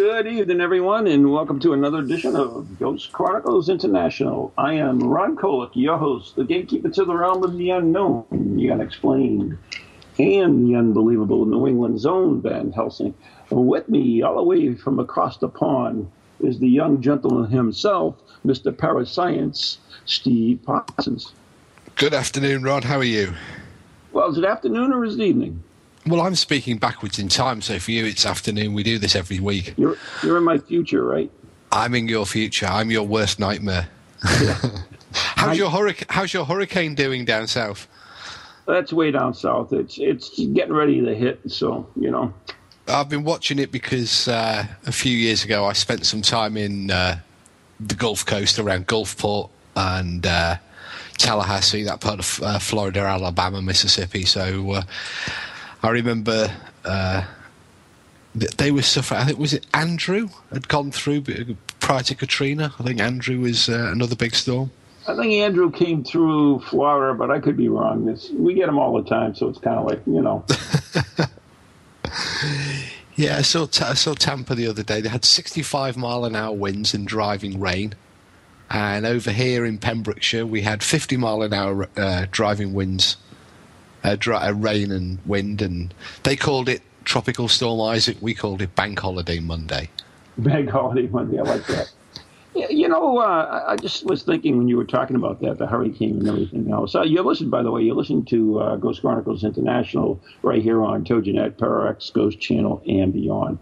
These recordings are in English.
Good evening, everyone, and welcome to another edition of Ghost Chronicles International. I am Ron Kolek, your host, the gatekeeper to the realm of the unknown, the unexplained, and the unbelievable New England zone, Van Helsing. With me, all the way from across the pond, is the young gentleman himself, Mr. Parascience, Steve Parsons. Good afternoon, Rod. How are you? Well, is it afternoon or is it evening? Well, I'm speaking backwards in time, so for you it's afternoon. We do this every week. You're, you're in my future, right? I'm in your future. I'm your worst nightmare. how's your hurricane? How's your hurricane doing down south? That's way down south. It's it's getting ready to hit, so you know. I've been watching it because uh, a few years ago I spent some time in uh, the Gulf Coast around Gulfport and uh, Tallahassee, that part of uh, Florida, Alabama, Mississippi. So uh, I remember uh, they were suffering. I think was it Andrew had gone through prior to Katrina. I think Andrew was uh, another big storm. I think Andrew came through Florida, but I could be wrong. It's, we get them all the time, so it's kind of like you know. Yeah, I saw, I saw Tampa the other day. They had 65 mile an hour winds and driving rain. And over here in Pembrokeshire, we had 50 mile an hour uh, driving winds, uh, dri- uh, rain and wind. And they called it Tropical Storm Isaac. We called it Bank Holiday Monday. Bank holiday Monday. I like that. You know, uh, I just was thinking when you were talking about that, the hurricane and everything else. Uh, you listened, by the way, you listened to uh, Ghost Chronicles International right here on TogiNet, Parax, Ghost Channel, and beyond.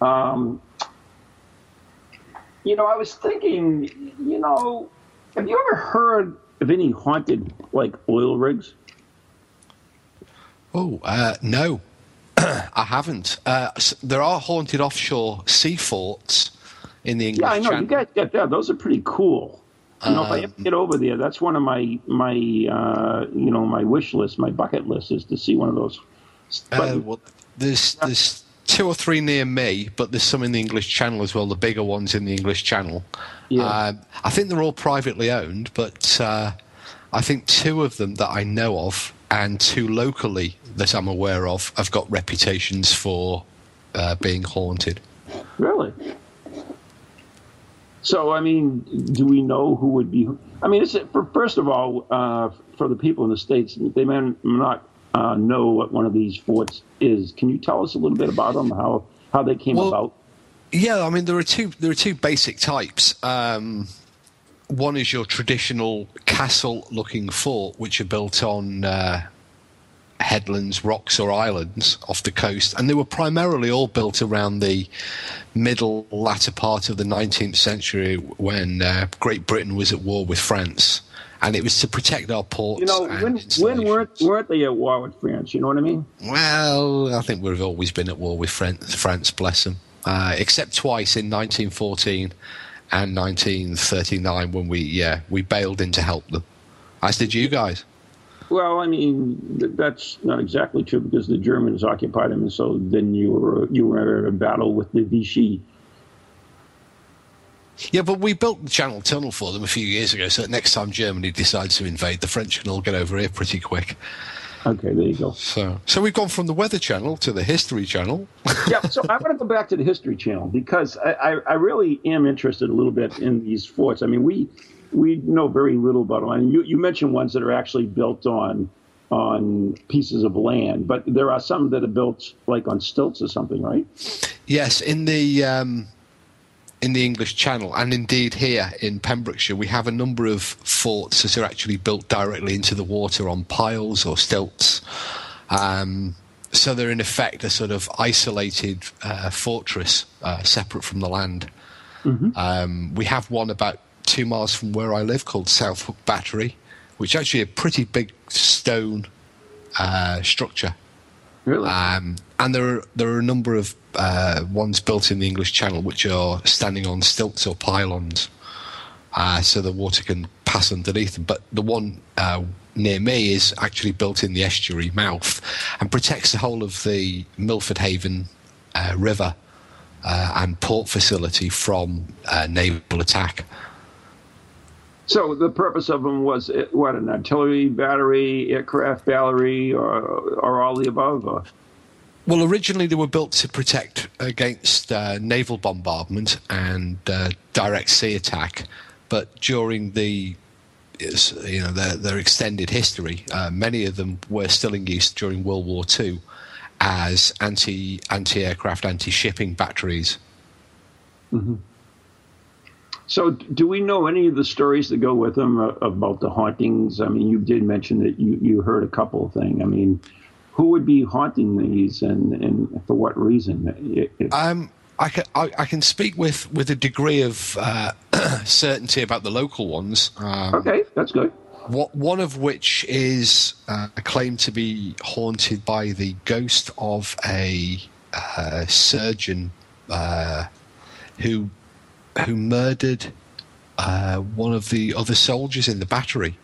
Um, you know, I was thinking, you know, have you ever heard of any haunted, like, oil rigs? Oh, uh, no, I haven't. Uh, there are haunted offshore sea forts in the English Yeah, I know. You guys get that. Those are pretty cool. You know, if I Um, ever get over there, that's one of my my uh, you know my wish list, my bucket list is to see one of those. Uh, But- well, there's there's two or three near me, but there's some in the English Channel as well. The bigger ones in the English Channel. Yeah. Um, I think they're all privately owned, but uh, I think two of them that I know of and two locally that I'm aware of have got reputations for uh, being haunted. really? So I mean, do we know who would be? I mean, it's, for, first of all, uh, for the people in the states, they may not uh, know what one of these forts is. Can you tell us a little bit about them? How how they came Well, about? Yeah, I mean there are two there are two basic types. Um, one is your traditional castle-looking fort, which are built on uh, headlands, rocks, or islands off the coast, and they were primarily all built around the middle latter part of the 19th century when uh, Great Britain was at war with France, and it was to protect our ports. You know, when when weren't weren't they at war with France? You know what I mean? Well, I think we've always been at war with France, France bless them. Uh, except twice in 1914 and 1939 when we yeah we bailed in to help them. As did you guys. Well, I mean, that's not exactly true because the Germans occupied them, and so then you were you were in a battle with the Vichy. Yeah, but we built the Channel Tunnel for them a few years ago, so that next time Germany decides to invade, the French can all get over here pretty quick. Okay, there you go. So, so we've gone from the Weather Channel to the History Channel. yeah, so I want to go back to the History Channel because I, I, I really am interested a little bit in these forts. I mean, we we know very little about them. I mean, you, you mentioned ones that are actually built on on pieces of land, but there are some that are built like on stilts or something, right? Yes, in the um, in the English Channel, and indeed here in Pembrokeshire, we have a number of forts that are actually built directly into the water on piles or stilts. Um, so they're in effect a sort of isolated uh, fortress, uh, separate from the land. Mm-hmm. Um, we have one about two miles from where I live called Southhook Battery, which is actually a pretty big stone uh, structure. Really? Um, and there are there are a number of uh, ones built in the English Channel which are standing on stilts or pylons, uh, so the water can pass underneath them. But the one uh, near me is actually built in the estuary mouth and protects the whole of the Milford Haven uh, River uh, and port facility from uh, naval attack. So the purpose of them was what an artillery battery, aircraft battery, or, or all the above. Or? Well, originally they were built to protect against uh, naval bombardment and uh, direct sea attack, but during the you know their, their extended history, uh, many of them were still in use during World War II as anti anti aircraft, anti shipping batteries. Mm-hmm. So, do we know any of the stories that go with them uh, about the hauntings? I mean, you did mention that you, you heard a couple of things. I mean, who would be haunting these, and, and for what reason? um, I can I, I, can speak with with a degree of uh, certainty about the local ones. Um, okay, that's good. What, one of which is uh, claimed to be haunted by the ghost of a uh, surgeon uh, who who murdered uh, one of the other soldiers in the battery.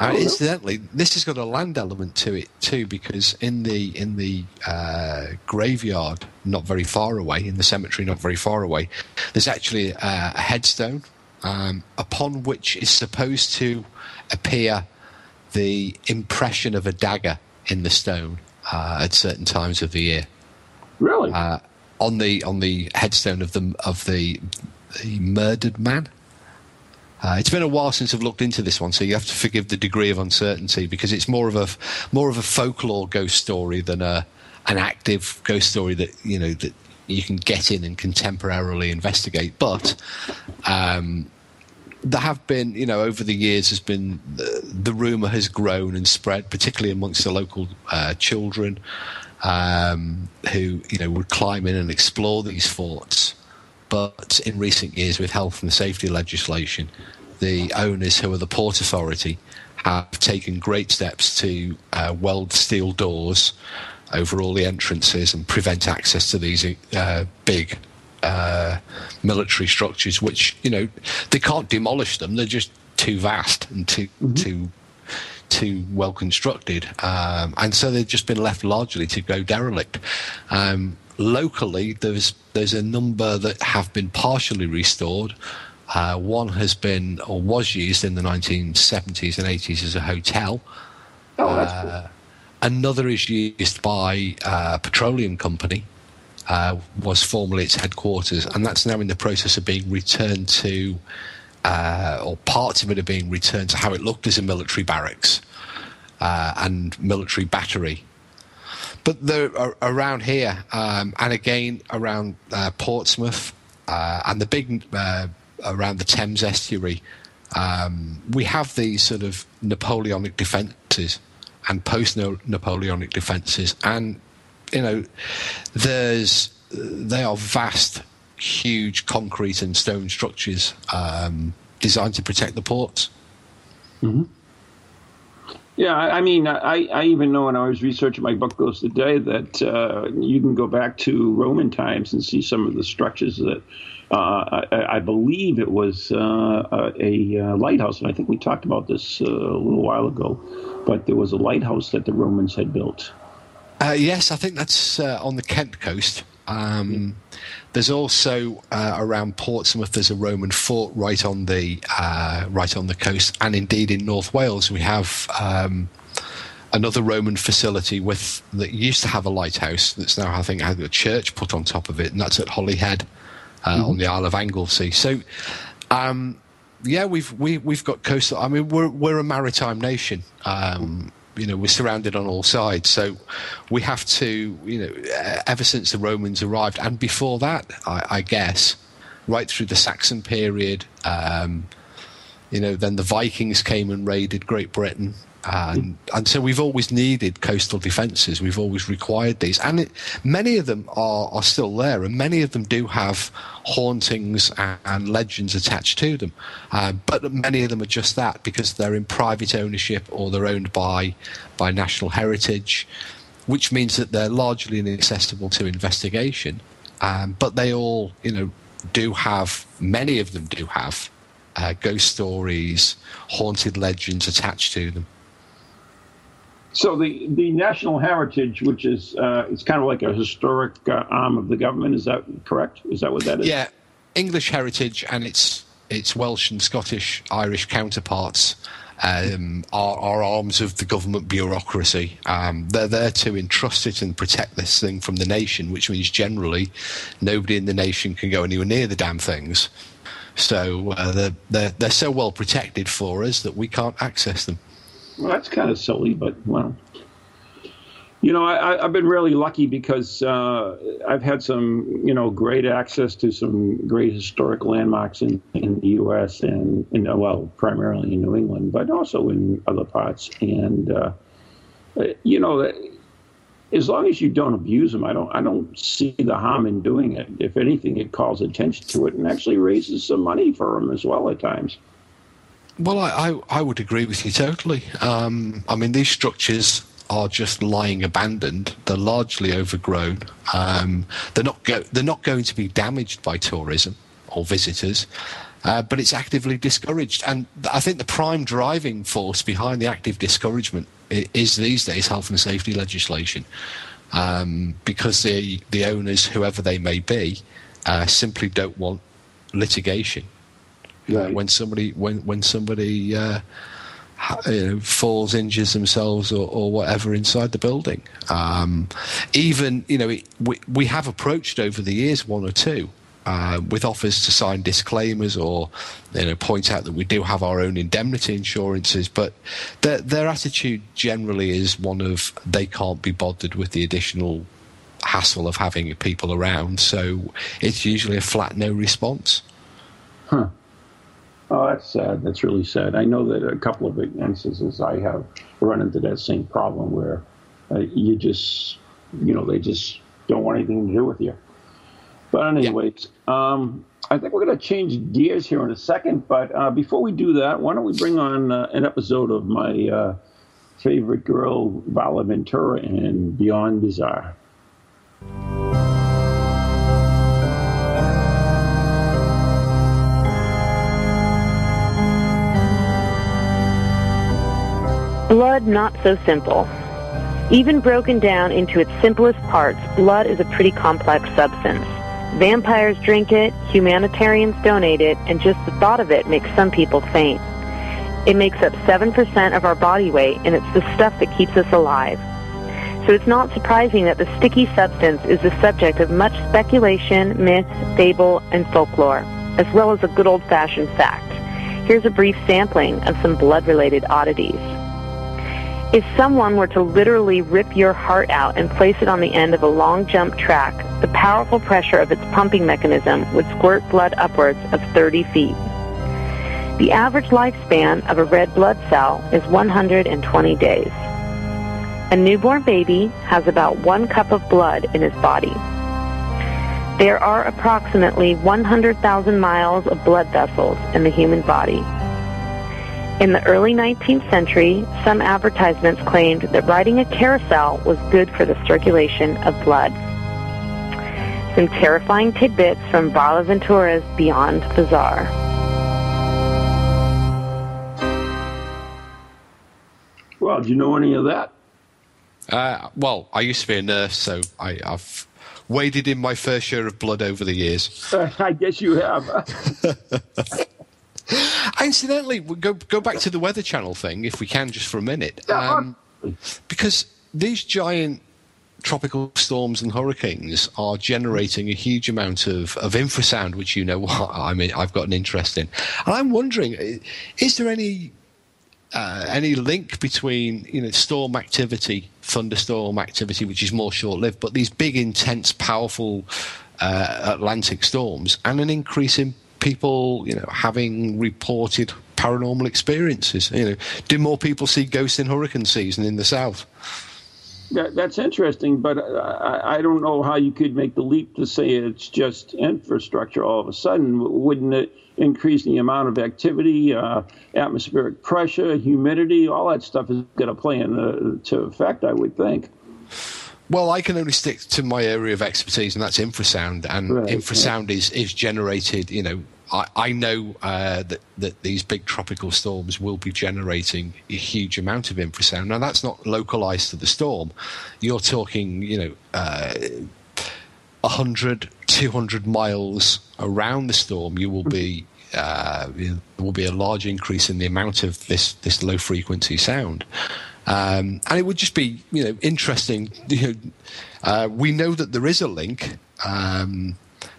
Uh, incidentally, this has got a land element to it too, because in the in the uh, graveyard, not very far away, in the cemetery, not very far away, there's actually a, a headstone um, upon which is supposed to appear the impression of a dagger in the stone uh, at certain times of the year. Really? Uh, on the on the headstone of the of the the murdered man. Uh, it's been a while since I've looked into this one, so you have to forgive the degree of uncertainty because it's more of a more of a folklore ghost story than a an active ghost story that you know that you can get in and contemporarily investigate. But um, there have been, you know, over the years, has been the, the rumor has grown and spread, particularly amongst the local uh, children um, who, you know, would climb in and explore these forts. But in recent years, with health and safety legislation, the owners, who are the Port Authority, have taken great steps to uh, weld steel doors over all the entrances and prevent access to these uh, big uh, military structures, which you know they can't demolish them; they're just too vast and too mm-hmm. too too well constructed, um, and so they've just been left largely to go derelict. Um, locally, there's there's a number that have been partially restored. Uh, one has been or was used in the 1970s and 80s as a hotel. Oh, that's uh, cool. Another is used by uh, a petroleum company, uh, was formerly its headquarters, and that's now in the process of being returned to, uh, or parts of it are being returned to how it looked as a military barracks uh, and military battery. But they're around here, um, and again around uh, Portsmouth, uh, and the big around the Thames estuary. Um, we have these sort of Napoleonic defences and post-Napoleonic defences, and you know, there's they are vast, huge concrete and stone structures um, designed to protect the ports. Mm-hmm. Yeah, I mean, I, I even know when I was researching my book goes today that uh, you can go back to Roman times and see some of the structures that uh, I, I, believe it was uh, a, a, lighthouse, and I think we talked about this uh, a little while ago. But there was a lighthouse that the Romans had built. Uh, yes, I think that's uh, on the Kent coast. Um, there's also uh, around Portsmouth. There's a Roman fort right on the right on the coast, and indeed in North Wales we have um, another Roman facility with that used to have a lighthouse that's now I think had a church put on top of it, and that's at Holyhead uh, mm-hmm. on the Isle of Anglesey. So, um, yeah, we've we, have we have got coastal. I mean, we're we're a maritime nation. Um, you know, we're surrounded on all sides. So we have to, you know, ever since the Romans arrived, and before that, I, I guess, right through the Saxon period. Um, you know, then the Vikings came and raided Great Britain. And, and so we've always needed coastal defences. We've always required these, and it, many of them are, are still there, and many of them do have hauntings and, and legends attached to them. Uh, but many of them are just that because they're in private ownership or they're owned by by national heritage, which means that they're largely inaccessible to investigation. Um, but they all, you know, do have many of them do have uh, ghost stories, haunted legends attached to them. So the, the national heritage, which is uh, it's kind of like a historic uh, arm of the government, is that correct? Is that what that is? Yeah, English heritage and its its Welsh and Scottish Irish counterparts um, are, are, arms of the government bureaucracy. Um, they're there to entrust it and protect this thing from the nation, which means generally nobody in the nation can go anywhere near the damn things. So uh, they're, they're, they're so well protected for us that we can't access them. Well, that's kind of silly, but well, you know, I, have been really lucky because uh, I've had some, you know, great access to some great historic landmarks in, in the U.S. and, in, well, primarily in New England, but also in other parts. And uh, you know, as long as you don't abuse them, I don't, I don't see the harm in doing it. If anything, it calls attention to it and actually raises some money for them as well at times. Well, I, I, I would agree with you totally. Um, I mean, these structures are just lying abandoned. They're largely overgrown. Um, they're not go- they're not going to be damaged by tourism or visitors, uh, but it's actively discouraged. And I think the prime driving force behind the active discouragement is these days health and safety legislation, um, because the the owners, whoever they may be, uh, simply don't want litigation right. when somebody when when somebody uh, you know, falls, injures themselves, or, or, whatever inside the building. Um, even you know, we we have approached over the years one or two. Uh, with offers to sign disclaimers or you know point out that we do have our own indemnity insurances, but their their attitude generally is one of they can't be bothered with the additional hassle of having people around, so it's usually a flat no response. Huh. Oh, that's sad. That's really sad. I know that a couple of instances I have run into that same problem where uh, you just, you know, they just don't want anything to do with you. But anyways, yeah. um, I think we're going to change gears here in a second. But uh, before we do that, why don't we bring on uh, an episode of my uh, favorite girl, Vala Ventura, and Beyond Bizarre. Blood not so simple. Even broken down into its simplest parts, blood is a pretty complex substance. Vampires drink it, humanitarians donate it, and just the thought of it makes some people faint. It makes up 7% of our body weight, and it's the stuff that keeps us alive. So it's not surprising that the sticky substance is the subject of much speculation, myth, fable, and folklore, as well as a good old-fashioned fact. Here's a brief sampling of some blood-related oddities. If someone were to literally rip your heart out and place it on the end of a long jump track, the powerful pressure of its pumping mechanism would squirt blood upwards of 30 feet. The average lifespan of a red blood cell is 120 days. A newborn baby has about one cup of blood in his body. There are approximately 100,000 miles of blood vessels in the human body. In the early 19th century, some advertisements claimed that riding a carousel was good for the circulation of blood. Some terrifying tidbits from Vala Ventura's Beyond Bizarre. Well, do you know any of that? Uh, well, I used to be a nurse, so I, have waded in my fair share of blood over the years. I guess you have. Incidentally, we go go back to the Weather Channel thing, if we can, just for a minute, um, because these giant tropical storms and hurricanes are generating a huge amount of, of infrasound, which you know what I mean I've got an interest in. And I'm wondering, is there any uh, any link between you know storm activity, thunderstorm activity, which is more short-lived, but these big, intense, powerful uh, Atlantic storms, and an increase in people, you know, having reported paranormal experiences. You know, do more people see ghosts in hurricane season in the south? That, that's interesting, but I, I, don't know how you could make the leap to say it's just infrastructure all of a sudden. Wouldn't it increase the amount of activity, uh, atmospheric pressure, humidity? All that stuff is going to play into effect, I would think. Well, I can only stick to my area of expertise, and that's infrasound. And right, infrasound is, is generated, you know, I, I know uh, that, that these big tropical storms will be generating a huge amount of infrasound. Now, that's not localized to the storm. You're talking, you know, uh, 100, 200 miles around the storm, you will be uh, there will be a large increase in the amount of this this low frequency sound. Um, and it would just be, you know, interesting. You know, uh, we know that there is a link um,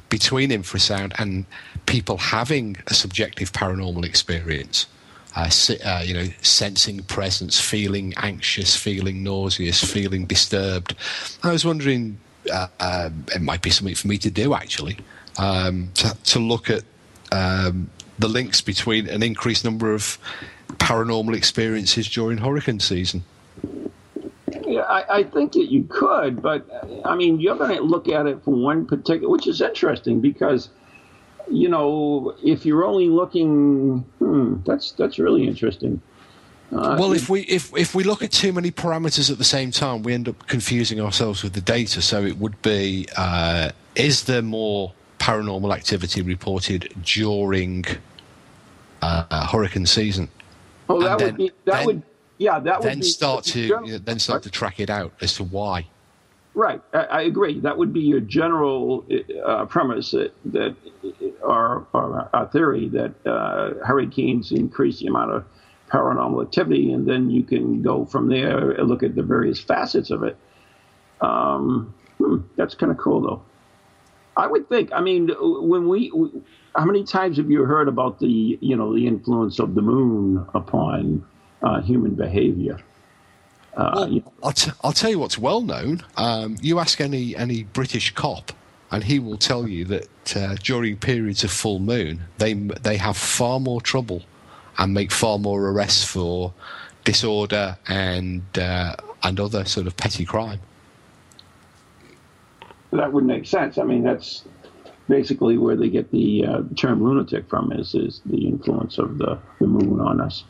between infrasound and people having a subjective paranormal experience. Uh, uh, you know, sensing presence, feeling anxious, feeling nauseous, feeling disturbed. I was wondering, uh, um, it might be something for me to do actually, um, to, to, look at um, the links between an increased number of paranormal experiences during hurricane season? Yeah, I, I think that you could, but I mean, you're going to look at it from one particular, which is interesting because, you know, if you're only looking, hmm, that's that's really interesting. Uh, well, if we if if we look at too many parameters at the same time, we end up confusing ourselves with the data. So it would be: uh, is there more paranormal activity reported during uh, hurricane season? Oh, that would be that then, would yeah that would then start to know, then start right? to track it out as to why. Right, I, I agree. That would be your general uh, premise that, that or, or a theory that uh, hurricanes increase the amount of paranormal activity, and then you can go from there and look at the various facets of it. Um, hmm, that's kind of cool, though. I would think. I mean, when we how many times have you heard about the you know the influence of the moon upon uh, human behavior? Uh, well, you know. I'll, t- I'll tell you what's well known. Um, you ask any any British cop, and he will tell you that uh, during periods of full moon, they they have far more trouble and make far more arrests for disorder and uh, and other sort of petty crime. That would make sense. I mean, that's basically where they get the uh, term lunatic from is is the influence of the, the moon on us.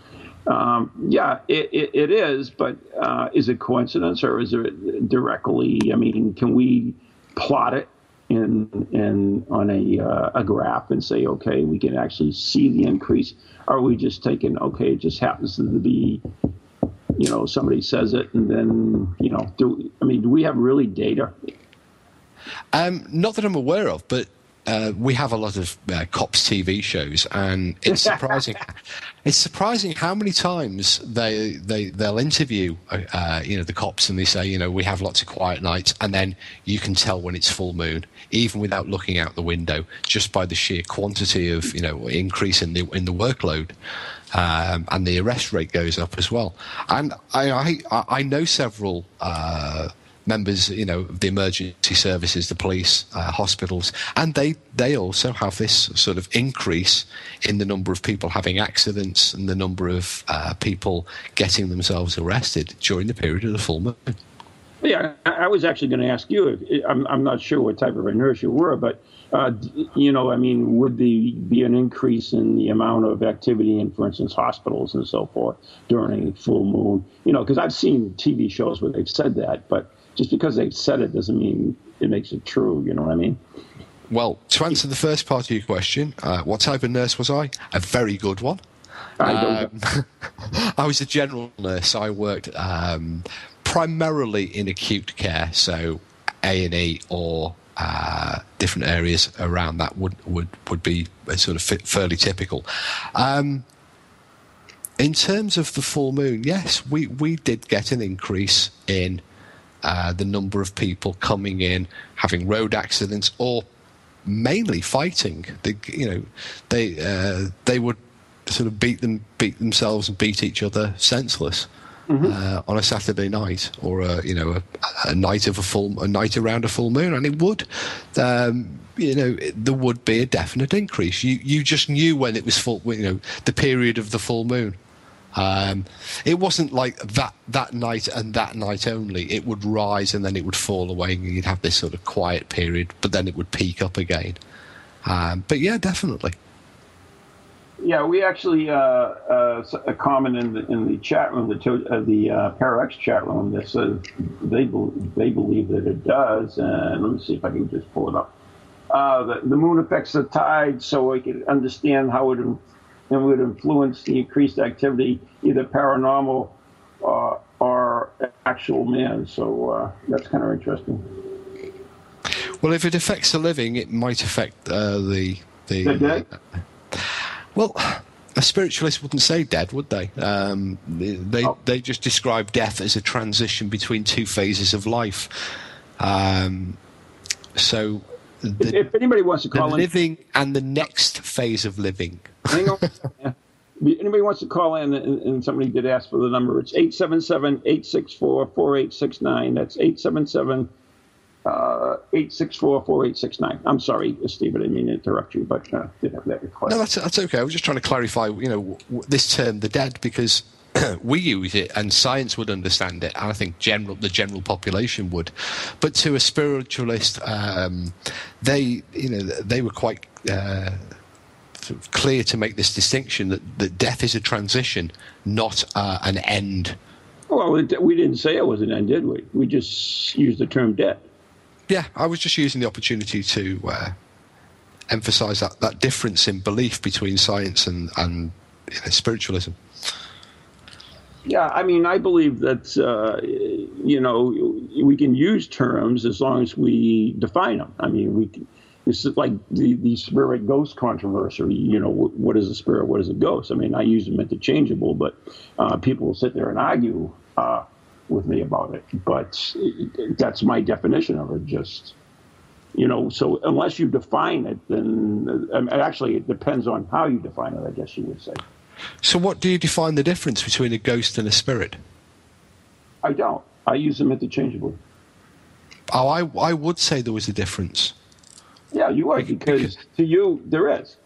Um, yeah, it, it, it is, but uh, is it coincidence or is it directly? I mean, can we plot it in in on a uh, a graph and say, okay, we can actually see the increase? Or are we just taking, okay, it just happens to be, you know, somebody says it and then, you know, do I mean, do we have really data? Um, not that I'm aware of, but uh, we have a lot of uh, cops TV shows, and it's surprising. it's surprising how many times they they they'll interview uh, you know the cops, and they say you know we have lots of quiet nights, and then you can tell when it's full moon, even without looking out the window, just by the sheer quantity of you know increase in the in the workload. Um, and the arrest rate goes up as well. And I I, I know several uh, members, you know, of the emergency services, the police, uh, hospitals, and they they also have this sort of increase in the number of people having accidents and the number of uh, people getting themselves arrested during the period of the full moon. Yeah, I was actually going to ask you. I'm, I'm not sure what type of a nurse you were, but uh, you know, I mean, would there be an increase in the amount of activity in, for instance, hospitals and so forth during full moon? You know, because I've seen TV shows where they've said that, but just because they said it doesn't mean it makes it true. You know what I mean? Well, to answer the first part of your question, uh, what type of nurse was I? A very good one. I, um, I was a general nurse. I worked um, primarily in acute care, so A and E or uh, different areas around that would would would be sort of fairly typical. Um, in terms of the full moon, yes, we, we did get an increase in uh, the number of people coming in having road accidents or mainly fighting. They, you know, they uh, they would sort of beat them, beat themselves, and beat each other senseless. Mm-hmm. Uh, on a Saturday night or a you know a, a, night of a full a night around a full moon, and it would, um, you know, it, there would be a definite increase. You you just knew when it was full, you know, the period of the full moon. Um, it wasn't like that that night and that night only. It would rise and then it would fall away, and you'd have this sort of quiet period, but then it would peak up again. Um, but yeah, definitely. Yeah, we actually uh, uh, a comment in the in the chat room, the to, uh, the uh, chat room that says they be, they believe that it does. And let me see if I can just pull it up. Uh, the, the moon affects the tide, so we can understand how it and would influence the increased activity, either paranormal uh, or actual man. So uh, that's kind of interesting. Well, if it affects the living, it might affect uh, the the. the dead? well, a spiritualist wouldn't say dead, would they? Um, they oh. they just describe death as a transition between two phases of life. Um, so the, if anybody wants to call the living and the next phase of living. Hang on. anybody wants to call in, and, and, somebody did ask for the number, it's 877-864-4869. That's 877 uh, 864-4869. I'm sorry, Steve, I didn't mean to interrupt you, but uh, did have that request. No, that's, that's okay. I was just trying to clarify, you know, this term, the dead, because we use it and science would understand it, and I think general the general population would. But to a spiritualist, um, they you know they were quite. Uh, clear to make this distinction that, that death is a transition, not uh, an end. Well, we didn't say it was an end, did we? We just used the term death. Yeah, I was just using the opportunity to uh, emphasize that, that difference in belief between science and, and you know, spiritualism. Yeah, I mean, I believe that uh, you know we can use terms as long as we define them. I mean, we it's like the the spirit ghost controversy. You know, what is a spirit? What is a ghost? I mean, I use them interchangeable, but uh, people will sit there and argue uh, with me about it. But that's my definition of it. Just you know, so unless you define it, then um, actually it depends on how you define it. I guess you would say. So, what do you define the difference between a ghost and a spirit? I don't. I use them interchangeably. Oh, I, I would say there was a difference. Yeah, you are, because, because to you, there is.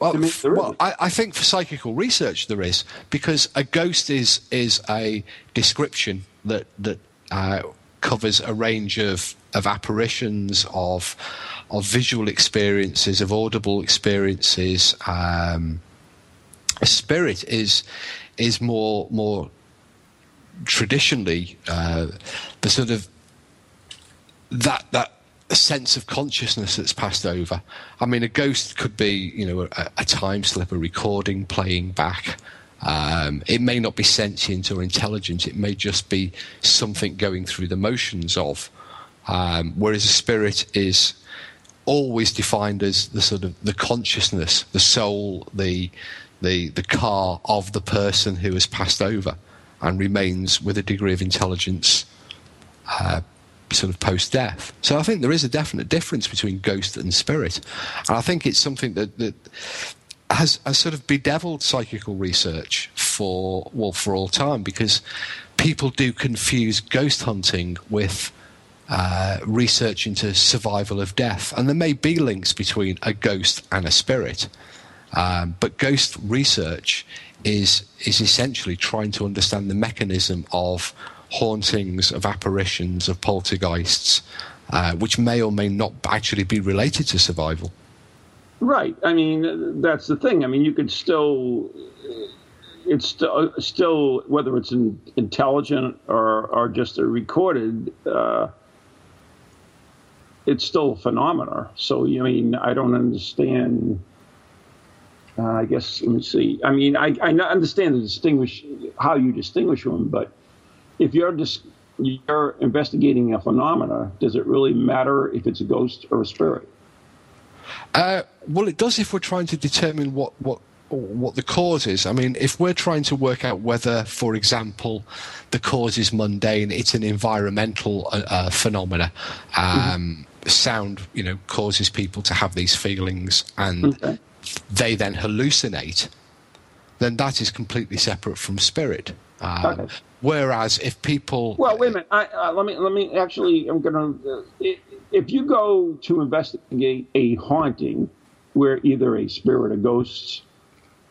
Well, me, there well I, I, think for psychical research there is, because a ghost is, is a description that, that uh, covers a range of, of apparitions, of, of visual experiences, of audible experiences. Um, spirit is is more more traditionally uh, the sort of that that sense of consciousness that's passed over. I mean, a ghost could be, you know, a, a time slip, a recording playing back. Um, it may not be sentient or intelligent. It may just be something going through the motions of. Um, whereas a spirit is always defined as the sort of the consciousness, the soul, the the, the car of the person who has passed over and remains with a degree of intelligence uh, sort of post death. So I think there is a definite difference between ghost and spirit. And I think it's something that, that has, has sort of bedeviled psychical research for, well, for all time because people do confuse ghost hunting with uh, research into survival of death. And there may be links between a ghost and a spirit. Um, but ghost research is is essentially trying to understand the mechanism of hauntings, of apparitions, of poltergeists, uh, which may or may not actually be related to survival. Right. I mean, that's the thing. I mean, you could still. It's still, still whether it's in, intelligent or, or just a recorded, uh, it's still a phenomena. So, I mean, I don't understand uh, I guess let me see. I mean, I, I understand the distinguish how you distinguish them, but if you're dis- you're investigating a phenomena, does it really matter if it's a ghost or a spirit? Uh, well, it does if we're trying to determine what what what the cause is. I mean, if we're trying to work out whether, for example, the cause is mundane, it's an environmental uh, uh phenomena. Um, mm-hmm. Sound, you know, causes people to have these feelings, and okay they then hallucinate, then that is completely separate from spirit. Um, Okay. Whereas if people, Well, wait a minute. I, uh, let me let me actually. I'm gonna. Uh, if you go to investigate a haunting, where either a spirit or ghost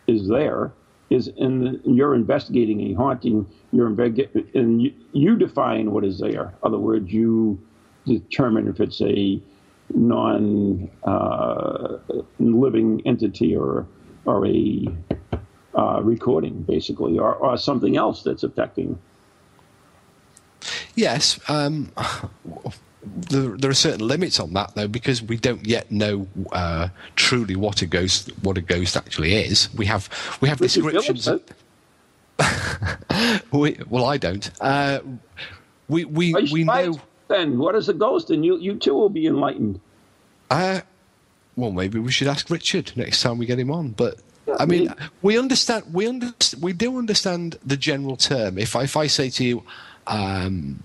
is there, is in the, you're investigating a haunting. You're inveg- and you, you define what is there. In other words, you determine if it's a non uh, living entity or or a uh, recording, basically, or, or something else that's affecting. yes, um, there, there are certain limits on that though because we don't yet know uh, truly what a ghost what a ghost actually is. We have we have Richard descriptions. We, well, I don't. Uh, we we we know. Then what is a ghost? And you you too will be enlightened. Uh, well, maybe we should ask Richard next time we get him on. But I mean, we understand. We understand. We do understand the general term. If I, if I say to you, um,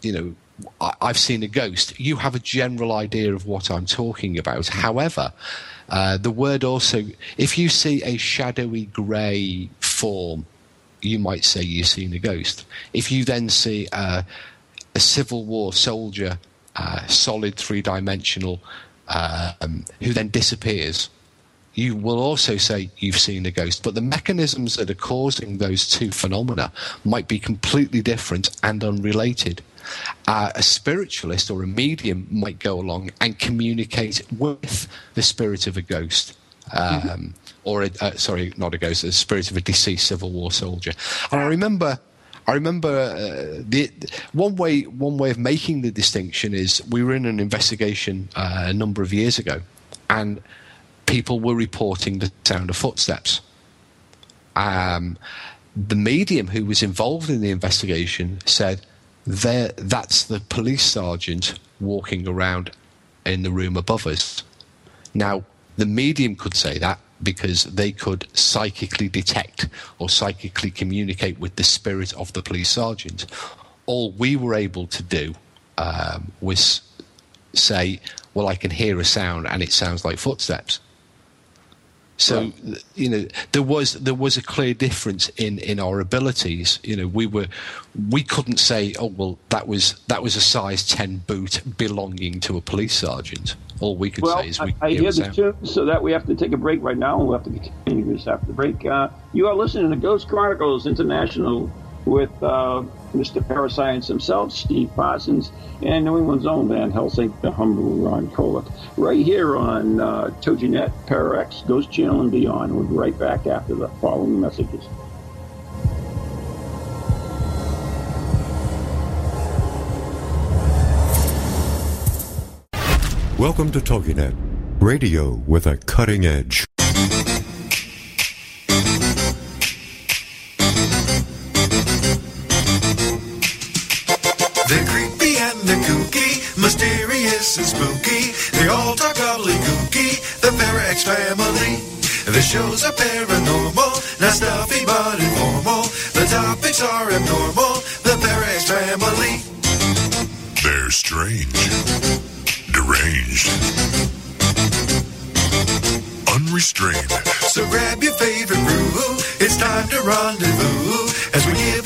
you know, I, I've seen a ghost, you have a general idea of what I'm talking about. However, uh, the word also, if you see a shadowy grey form, you might say you've seen a ghost. If you then see uh, a Civil War soldier, uh, solid three dimensional, um, who then disappears, you will also say you've seen a ghost. But the mechanisms that are causing those two phenomena might be completely different and unrelated. Uh, a spiritualist or a medium might go along and communicate with the spirit of a ghost. Um, Or a, uh, sorry, not a ghost, the spirit of a deceased Civil War soldier. And I remember I remember uh, the one way one way of making the distinction is we were in an investigation uh, a number of years ago, and people were reporting the sound of footsteps. Um, the medium who was involved in the investigation said there that's the police sergeant walking around in the room above us. Now, the medium could say that because they could psychically detect or psychically communicate with the spirit of the police sergeant. All we were able to do um, was say, Well, I can hear a sound and it sounds like footsteps. So you know there was there was a clear difference in, in our abilities. You know we were we couldn't say oh well that was that was a size ten boot belonging to a police sergeant. All we could Well, say is we I, I hear the tune, so that we have to take a break right now, and we'll have to continue this after the break. Uh, you are listening to Ghost Chronicles International with uh, Mr. Parascience himself, Steve Parsons, and New England's own Van Helsing, the humble Ron Kolek, right here on uh, TogiNet, Parax, Ghost Channel, and beyond. We'll be right back after the following messages. Welcome to TogiNet, radio with a cutting edge. Shows are paranormal, not stuffy but informal. The topics are abnormal, the Parax family. They're strange, deranged, unrestrained. So grab your favorite brew, it's time to rendezvous as we give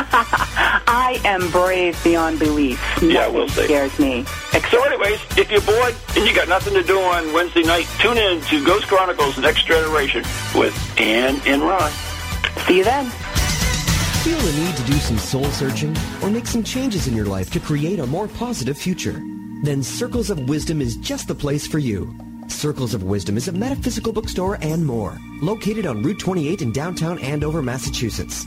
I am brave beyond belief. Yeah, we'll see. scares me. So, anyways, if you're bored and you got nothing to do on Wednesday night, tune in to Ghost Chronicles Next Generation with Ann and Ron. See you then. Feel the need to do some soul searching or make some changes in your life to create a more positive future? Then Circles of Wisdom is just the place for you. Circles of Wisdom is a metaphysical bookstore and more, located on Route 28 in downtown Andover, Massachusetts.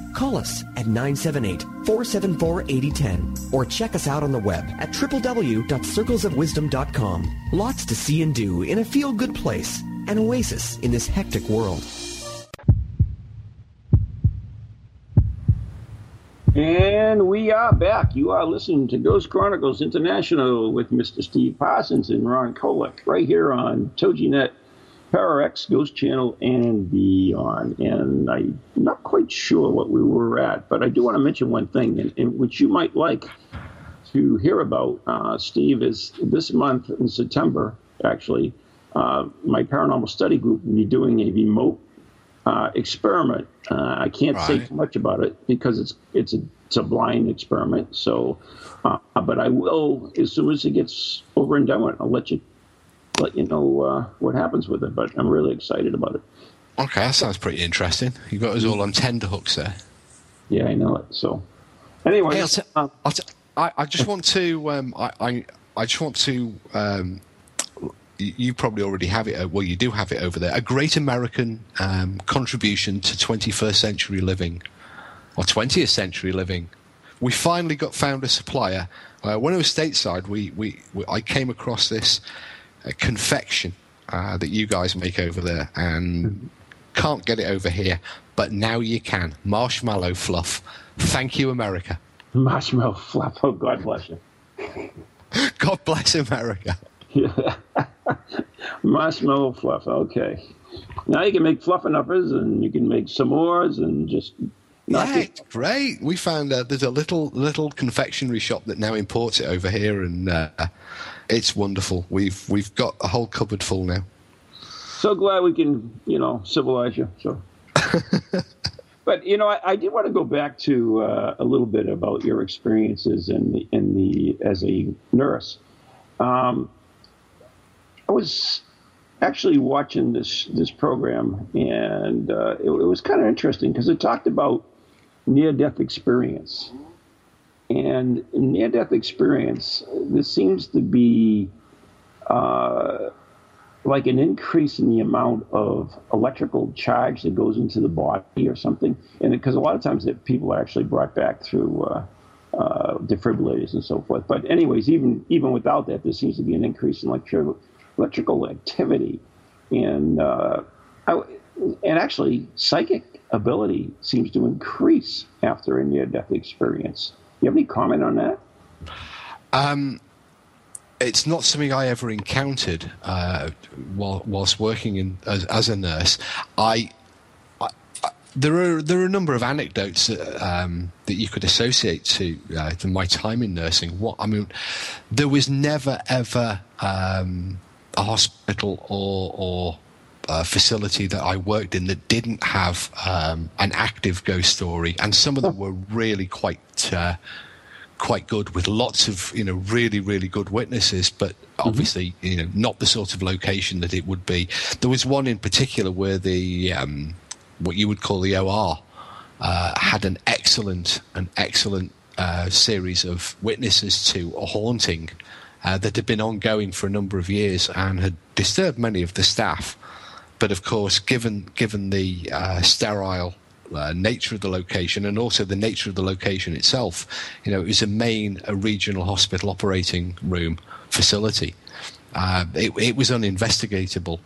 Call us at 978-474-8010 or check us out on the web at www.circlesofwisdom.com. Lots to see and do in a feel-good place, an oasis in this hectic world. And we are back. You are listening to Ghost Chronicles International with Mr. Steve Parsons and Ron Kolek right here on TogiNet, Parax, Ghost Channel, and beyond. And I'm not quite sure what we were at, but I do want to mention one thing, in, in which you might like to hear about, uh, Steve, is this month in September, actually, uh, my paranormal study group will be doing a remote uh, experiment. Uh, I can't say too much about it because it's it's a it's a blind experiment. So, uh, but I will as soon as it gets over and done with. I'll let you let you know uh, what happens with it. But I'm really excited about it. Okay, that sounds pretty interesting. You got us all on tender hooks there. Yeah, I know it. So, anyway, Hey, I'll t- uh, I'll t- I, I just want to. Um, I, I I just want to. Um, you probably already have it. uh, Well, you do have it over there. A great American um, contribution to 21st century living, or 20th century living. We finally got found a supplier. Uh, when I was stateside, we, we, we I came across this confection uh, that you guys make over there, and can't get it over here. But now you can. Marshmallow fluff. Thank you, America. marshmallow fluff. Oh, God bless you. God bless America. Yeah. Marshmallow fluff. Okay. Now you can make fluffernutters and you can make s'mores and just Yeah, it. it's great. We found uh, there's a little little confectionery shop that now imports it over here, and uh, it's wonderful. We've we've got a whole cupboard full now. So glad we can, you know, civilize you. So. but you know, I, I did want to go back to uh, a little bit about your experiences in the, in the as a nurse. Um, I was actually watching this this program, and uh, it, it was kind of interesting because it talked about near death experience. And near death experience, this seems to be uh, like an increase in the amount of electrical charge that goes into the body or something. And because a lot of times that people are actually brought back through uh, uh, defibrillators and so forth. But anyways, even even without that, there seems to be an increase in electrical electrical activity, and uh, I, and actually psychic ability seems to increase after a near death experience. You have any comment on that? Um, it's not something I ever encountered uh, while, whilst working in as, as a nurse. I, I, I there are there are a number of anecdotes that, um, that you could associate to, uh, my time in nursing. What I mean, there was never ever um, a hospital or or a facility that I worked in that didn't have um, an active ghost story, and some of them were really quite. Uh, quite good with lots of you know really really good witnesses. But obviously you know not the sort of location that it would be. There was one in particular where the um, what you would call the OR uh, had an excellent an excellent uh, series of witnesses to a haunting uh, that had been ongoing for a number of years and had disturbed many of the staff but of course given given the uh, sterile uh, nature of the location and also the nature of the location itself. You know, it was a main a regional hospital operating room facility. Uh, it, it was uninvestigatable.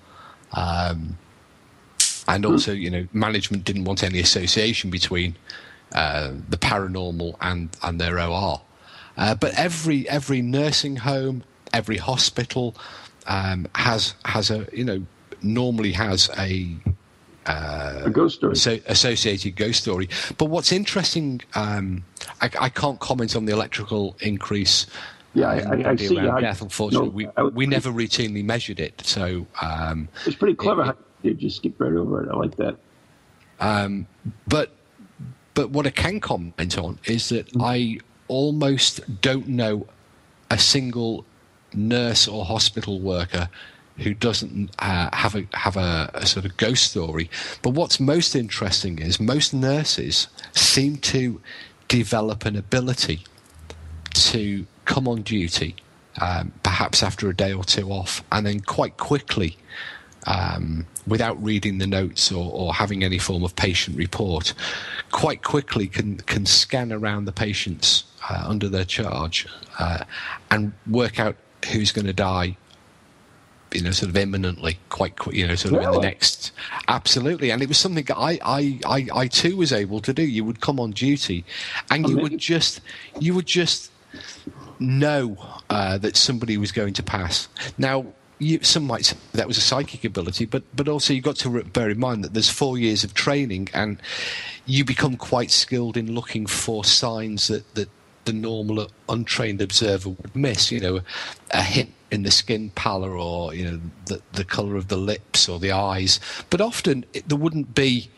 Um, and also, you know, management didn't want any association between uh, the paranormal and, and their OR. Uh, but every every nursing home, every hospital um, has has a you know normally has a a ghost story. so associated ghost story. But what's interesting, um, I, I can't comment on the electrical increase Yeah, I- in I- I see. I- death. Unfortunately, no, we, we never routinely measured it. So, um, It's pretty clever. It- how you just skip right over it. I like that. um, but but what I can comment on is that Mm. I almost don't know a single nurse or hospital worker who doesn't uh, have a have a, a sort of ghost story. But what's most interesting is most nurses seem to develop an ability to come on duty, um, perhaps after a day or two off, and then quite quickly, um, without reading the notes or, or having any form of patient report, quite quickly can can scan around the patients uh, under their charge uh, and work out who's going to die. You know, sort of imminently, quite quick. You know, sort of in the next. Absolutely, and it was something that I, I, I, I too was able to do. You would come on duty, and you would just, you would just know uh, that somebody was going to pass. Now, you, some might say that was a psychic ability, but but also you've got to bear in mind that there's four years of training, and you become quite skilled in looking for signs that that the normal untrained observer would miss. You know, a hint in the skin pallor, or you know, the the colour of the lips or the eyes. But often it, there wouldn't be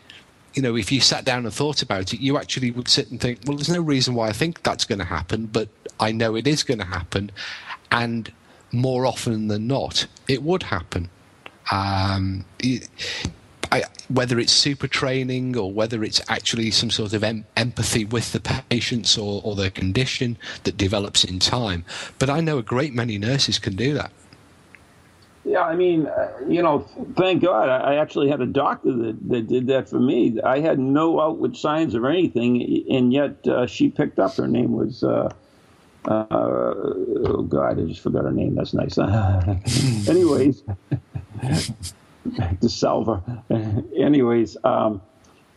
you know, if you sat down and thought about it, you actually would sit and think, well, there's no reason why I think that's going to happen, but I know it is going to happen. And more often than not, it would happen. Um, it- I, whether it's super training or whether it's actually some sort of em- empathy with the patients or, or their condition that develops in time. But I know a great many nurses can do that. Yeah, I mean, uh, you know, thank God I actually had a doctor that, that did that for me. I had no outward signs of anything, and yet uh, she picked up. Her name was, uh, uh, oh God, I just forgot her name. That's nice. Anyways, DeSalva. Anyways, um,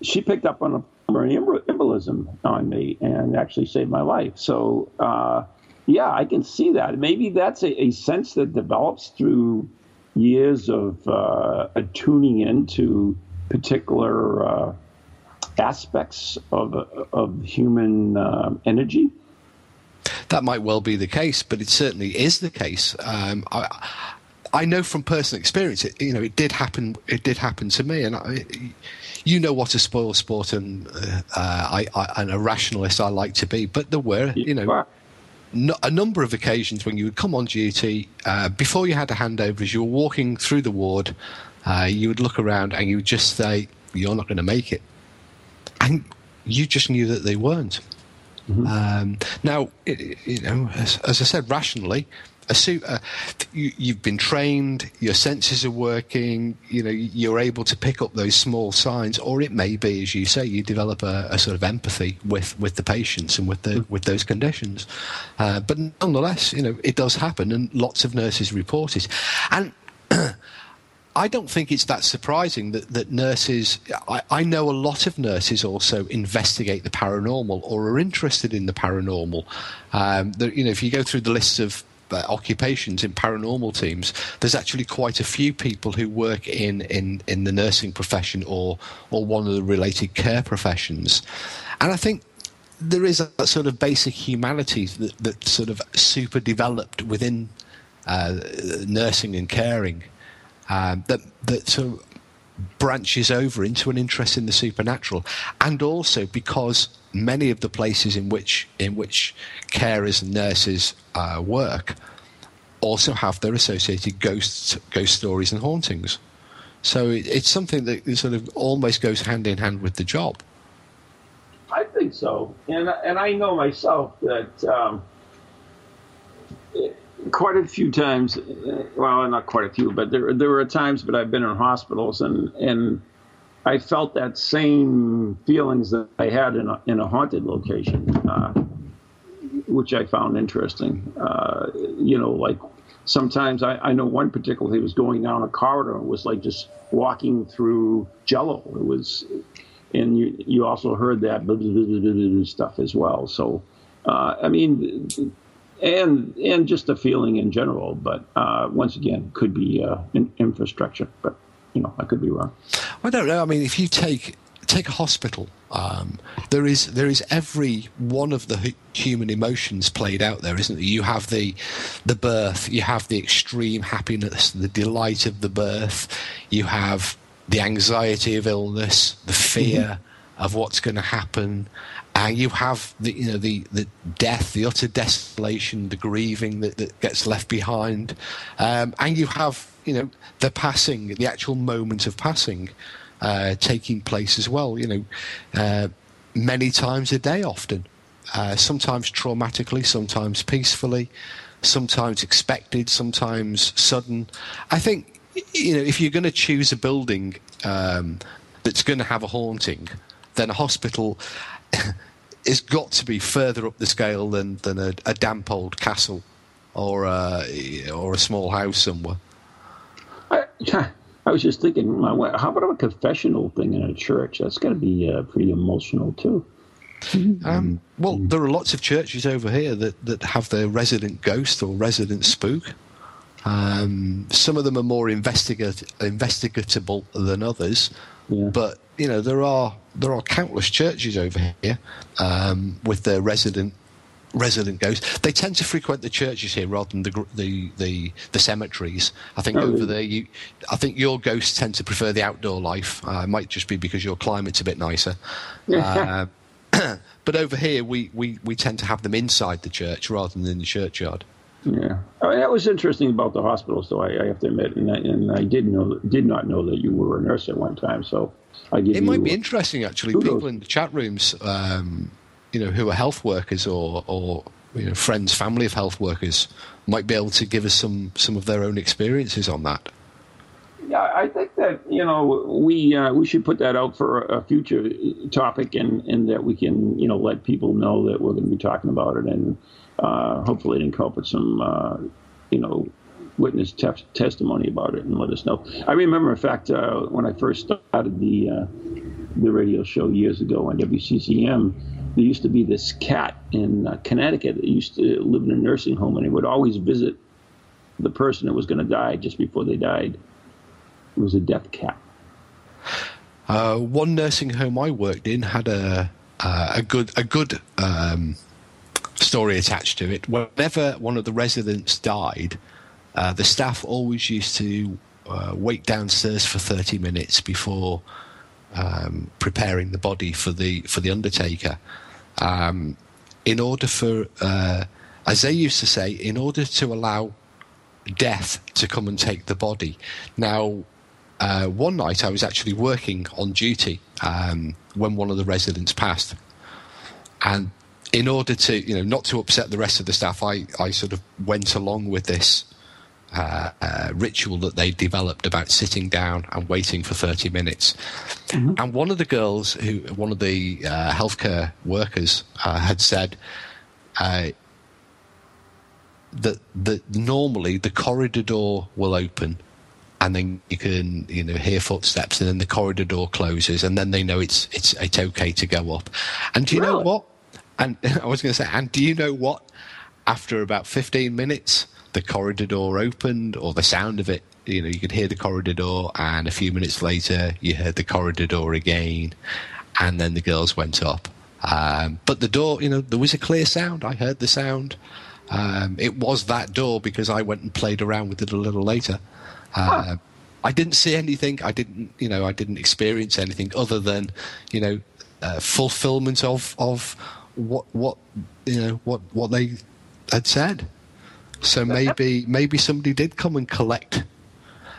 she picked up on a pulmonary embol- embolism on me and actually saved my life. So, uh, yeah, I can see that. Maybe that's a, a sense that develops through years of uh, tuning into particular uh, aspects of, of human uh, energy. That might well be the case, but it certainly is the case. Um, I, I know from personal experience, it, you know, it did happen. It did happen to me, and I, you know what a spoil sport and uh, I, I, and a rationalist I like to be. But there were, you know, no, a number of occasions when you would come on duty uh, before you had a handover, as you were walking through the ward, uh, you would look around and you would just say, "You're not going to make it," and you just knew that they weren't. Um, now, i- i- you know, as, as I said, rationally, a suit, uh, you, you've been trained, your senses are working, you know, you're able to pick up those small signs, or it may be, as you say, you develop a, a sort of empathy with, with the patients and with the with those conditions. Uh, but nonetheless, you know, it does happen, and lots of nurses report it, and. I don't think it's that surprising that, that nurses. I, I know a lot of nurses also investigate the paranormal or are interested in the paranormal. Um, the, you know, if you go through the lists of uh, occupations in paranormal teams, there's actually quite a few people who work in, in, in the nursing profession or or one of the related care professions, and I think there is a, sort of basic humanity that, that sort of super developed within uh, nursing and caring um, that that sort of branches over into an interest in the supernatural, and also because many of the places in which in which carers and nurses uh, work also have their associated ghosts, ghost stories, and hauntings. So it, it's something that sort of almost goes hand in hand with the job. I think so, and and I know myself that um, quite a few times. Well, not quite a few, but there there were times, but I've been in hospitals and and I felt that same feelings that I had in a, in a haunted location, uh, which I found interesting. Uh, you know, like sometimes I, I know one particularly was going down a corridor and was like just walking through jello. It was and you you also heard that blah, blah, blah, stuff as well. So, uh, I mean, and and just a feeling in general. But uh, once again, could be uh, in, infrastructure. But you know, I could be wrong. I don't know. I mean, if you take take a hospital. Um, there is there is every one of the hu- human emotions played out there, isn't there? You have the the birth, you have the extreme happiness, the delight of the birth, you have the anxiety of illness, the fear of what's going to happen, and you have the you know the the death, the utter desolation, the grieving that, that gets left behind, um, and you have you know the passing, the actual moment of passing uh, taking place as well. You know, uh, many times a day, often, uh, sometimes traumatically, sometimes peacefully, sometimes expected, sometimes sudden. I think you know if you're going to choose a building um, that's going to have a haunting, then a hospital. has got to be further up the scale than, than a, a damp old castle or a, or a small house somewhere. I, I was just thinking, uh, how about a confessional thing in a church? That's got to be uh, pretty emotional too. Um, well, there are lots of churches over here that, that have their resident ghost or resident spook. Um, some of them are more investigat- investigatable than others, Yeah. but you know there are there are countless churches over here um, with their resident resident ghosts. They tend to frequent the churches here rather than the the the, the cemeteries. I think Oh, over really? there, you I think your ghosts tend to prefer the outdoor life. Uh, it might just be because your climate's a bit nicer. Uh, but over here, we, we, we tend to have them inside the church rather than in the churchyard. Yeah, I mean, that was interesting about the hospitals, though. I, I have to admit, and I, and I did know did not know that you were a nurse at one time. So I give It might be interesting, actually. People in the chat rooms, um, you know, who are health workers or, or you know, friends, family of health workers, might be able to give us some, some of their own experiences on that. Yeah, I think that you know we uh, we should put that out for a future topic, and, and that we can you know let people know that we're going to be talking about it, and uh, hopefully it with some uh, you know witness te- testimony about it and let us know. I remember, in fact, uh, when I first started the uh, the radio show years ago on WCCM, there used to be this cat in uh, Connecticut that used to live in a nursing home, and he would always visit the person that was going to die just before they died. It was a death cat. Uh, one nursing home I worked in had a uh, a good a good um, story attached to it. Whenever one of the residents died, uh, the staff always used to uh, wait downstairs for thirty minutes before um, preparing the body for the for the undertaker, um, in order for, uh, as they used to say, in order to allow death to come and take the body. Now, uh, one night I was actually working on duty um, when one of the residents passed, and in order to, you know, not to upset the rest of the staff, I, I sort of went along with this uh, uh, ritual that they developed about sitting down and waiting for 30 minutes. And one of the girls, who one of the uh, healthcare workers, uh, had said uh, that that normally the corridor door will open. And then you can, you know, hear footsteps, and then the corridor door closes, and then they know it's it's it's okay to go up. And do you know what? And I was going to say, and do you know what? After about 15 minutes, the corridor door opened, or the sound of it, you know, you could hear the corridor door, and a few minutes later, you heard the corridor door again, and then the girls went up. Um, but the door, you know, there was a clear sound. I heard the sound. Um, it was that door because I went and played around with it a little later. Uh, I didn't see anything. I didn't, you know, I didn't experience anything other than, you know, uh, fulfillment of of what what you know what what they had said. So maybe maybe somebody did come and collect.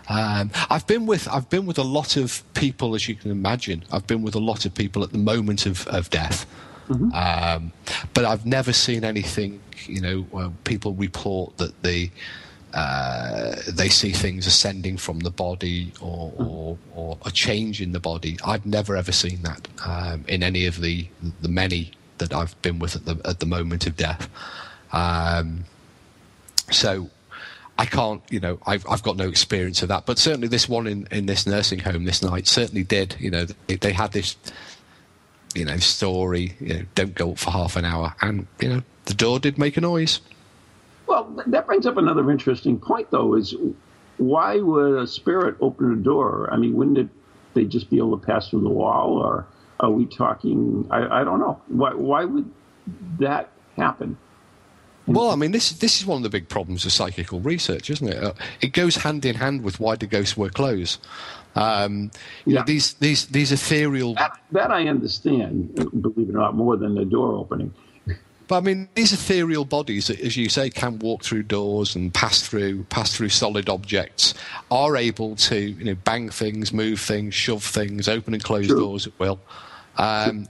Um, I've been with I've been with a lot of people, as you can imagine. I've been with a lot of people at the moment of of death. Um, but I've never seen anything, you know, where people report that they uh, they see things ascending from the body or, or, or a change in the body. I've never ever seen that um, in any of the the many that I've been with at the at the moment of death. Um, so I can't, you know, I've I've got no experience of that. But certainly this one in, in this nursing home this night certainly did. You know, they, they had this, you know, story. You know, don't go up for half an hour, and you know, the door did make a noise. Well, that brings up another interesting point, though, is why would a spirit open a door? I mean, wouldn't it, they just be able to pass through the wall, or are we talking? I, I don't know. Why, why would that happen? Well, I mean, this this is one of the big problems of psychical research, isn't it? Uh, it goes hand in hand with why do ghosts wear clothes. Um, you Yeah. know, these these these ethereal. That, that I understand, believe it or not, more than the door opening. But I mean, these ethereal bodies, that, as you say, can walk through doors and pass through pass through solid objects, are able to you know bang things, move things, shove things, open and close True. doors at will. Um,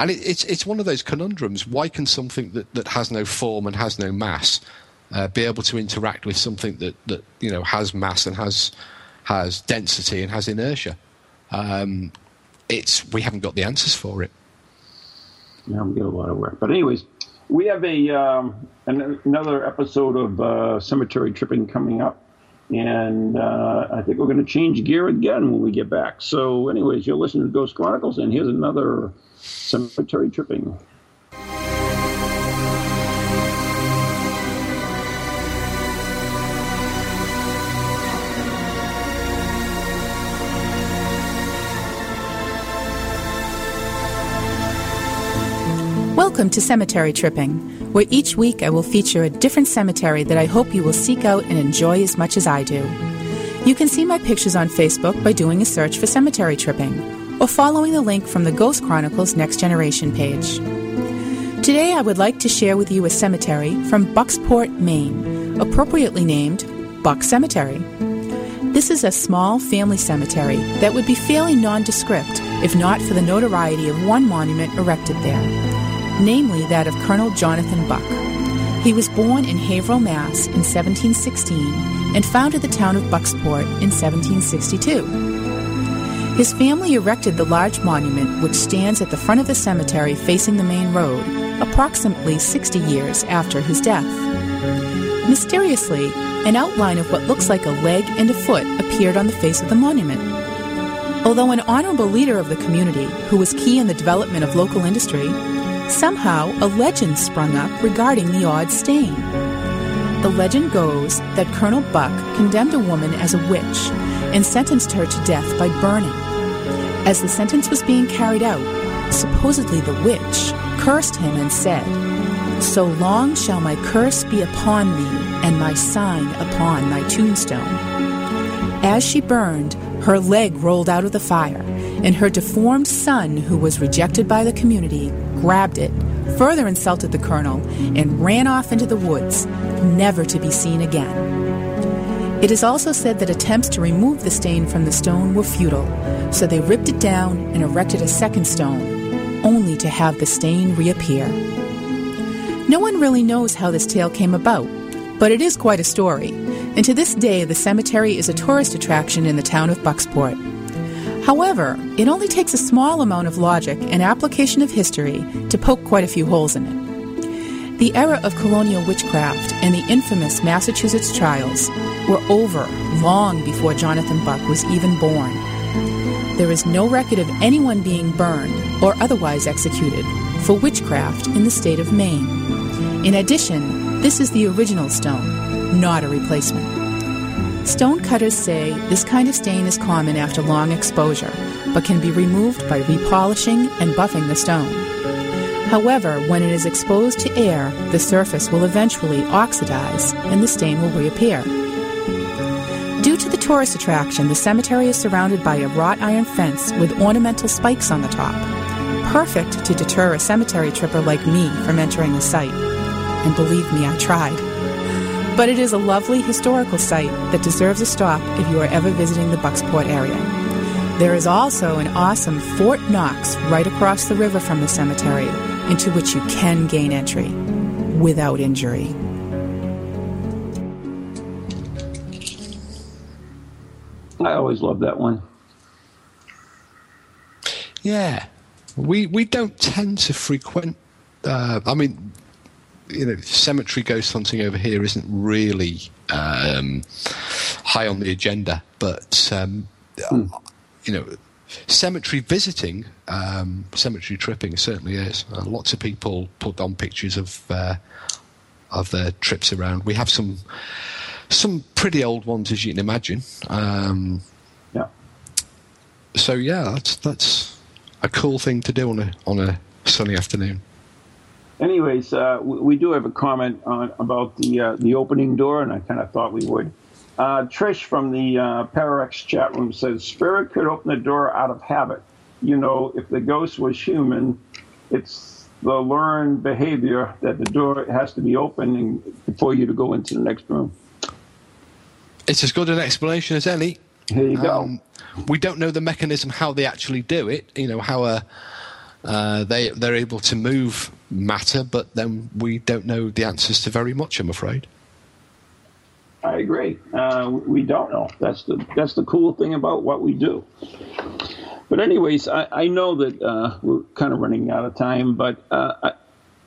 and it, it's it's one of those conundrums. Why can something that, that has no form and has no mass uh, be able to interact with something that, that you know has mass and has has density and has inertia? Um, it's we haven't got the answers for it. Yeah, we get a lot of work. But anyways, we have a um, an, another episode of uh, Cemetery Tripping coming up, and uh, I think we're going to change gear again when we get back. So, anyways, you're listening to Ghost Chronicles, and here's another Cemetery Tripping. Welcome to Cemetery Tripping, where each week I will feature a different cemetery that I hope you will seek out and enjoy as much as I do. You can see my pictures on Facebook by doing a search for Cemetery Tripping or following the link from the Ghost Chronicles Next Generation page. Today I would like to share with you a cemetery from Bucksport, Maine, appropriately named Buck Cemetery. This is a small family cemetery that would be fairly nondescript if not for the notoriety of one monument erected there, namely that of Colonel Jonathan Buck. He was born in Haverhill, Mass. in 1716 and founded the town of Bucksport in 1762. His family erected the large monument which stands at the front of the cemetery facing the main road, approximately 60 years after his death. Mysteriously, an outline of what looks like a leg and a foot appeared on the face of the monument. Although an honorable leader of the community who was key in the development of local industry, somehow a legend sprung up regarding the odd stain. The legend goes that Colonel Buck condemned a woman as a witch and sentenced her to death by burning. As the sentence was being carried out, supposedly the witch cursed him and said, So long shall my curse be upon thee, and my sign upon thy tombstone. As she burned, her leg rolled out of the fire, and her deformed son, who was rejected by the community, grabbed it, further insulted the colonel, and ran off into the woods, never to be seen again. It is also said that attempts to remove the stain from the stone were futile, so they ripped it down and erected a second stone, only to have the stain reappear. No one really knows how this tale came about, but it is quite a story, and to this day the cemetery is a tourist attraction in the town of Bucksport. However, it only takes a small amount of logic and application of history to poke quite a few holes in it. The era of colonial witchcraft and the infamous Massachusetts trials were over long before Jonathan Buck was even born. There is no record of anyone being burned or otherwise executed for witchcraft in the state of Maine. In addition, this is the original stone, not a replacement. Stone cutters say this kind of stain is common after long exposure, but can be removed by repolishing and buffing the stone. However, when it is exposed to air, the surface will eventually oxidize and the stain will reappear. Due to the tourist attraction, the cemetery is surrounded by a wrought iron fence with ornamental spikes on the top, perfect to deter a cemetery tripper like me from entering the site. And believe me, I tried. But it is a lovely historical site that deserves a stop if you are ever visiting the Bucksport area. There is also an awesome Fort Knox right across the river from the cemetery, into which you can gain entry without injury. I always love that one. Yeah, we we don't tend to frequent. Uh, I mean, you know, cemetery ghost hunting over here isn't really um, high on the agenda, but um, you know, cemetery visiting, um, cemetery tripping certainly is. Uh, lots of people put on pictures of uh, of their trips around. We have some some pretty old ones, as you can imagine. Um, Yeah. so yeah, that's that's a cool thing to do on a on a sunny afternoon. Anyways, uh, we, we do have a comment on about the uh, the opening door, and I kind of thought we would. Uh, Trish from the uh, Parax chat room says spirit could open the door out of habit. You know, if the ghost was human, it's the learned behavior that the door has to be open for you to go into the next room. It's as good an explanation as any. Here you go. Um, we don't know the mechanism how they actually do it. You know how uh, uh, they they're able to move matter, but then we don't know the answers to very much. I'm afraid. I agree. Uh, we don't know. That's the that's the cool thing about what we do. But anyways, I, I know that uh, we're kind of running out of time. But uh, I,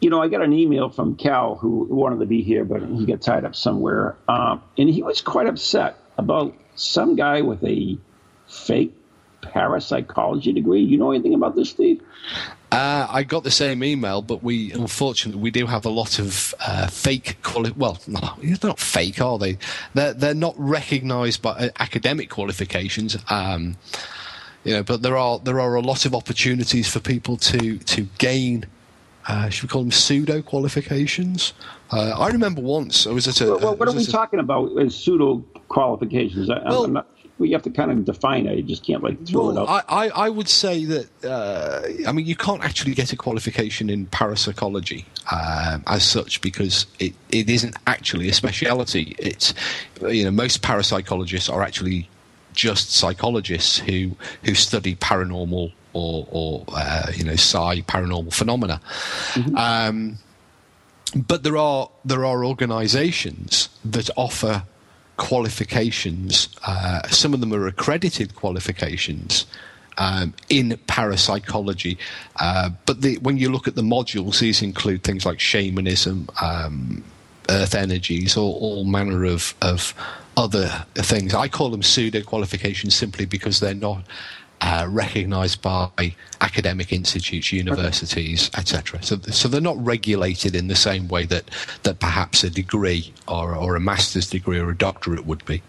you know, I got an email from Cal who wanted to be here, but he got tied up somewhere, um, and he was quite upset about some guy with a fake parapsychology degree. You know anything about this, Steve? Uh, I got the same email, but we unfortunately we do have a lot of uh, fake quali- Well, no, they're not fake, are they? They're they're not recognised by uh, academic qualifications. Um, you know, but there are there are a lot of opportunities for people to to gain. Uh, should we call them pseudo qualifications? Uh, I remember once I was at a. Well, what are we a- talking about as pseudo qualifications? I, Well- I'm not, you have to kind of define it. You just can't like throw it Well, out. I, I, I would say that uh, I mean you can't actually get a qualification in parapsychology um, as such because it, it isn't actually a speciality. It's you know most parapsychologists are actually just psychologists who who study paranormal or or uh, you know psi paranormal phenomena. Um, but there are there are organisations that offer qualifications. Uh, some of them are accredited qualifications um, in parapsychology. Uh, but the, when you look at the modules, these include things like shamanism, um, earth energies, all, all manner of, of other things. I call them pseudo qualifications simply because they're not uh, recognised by academic institutes, universities, etc. So, so they're not regulated in the same way that, that perhaps a degree or, or a master's degree or a doctorate would be.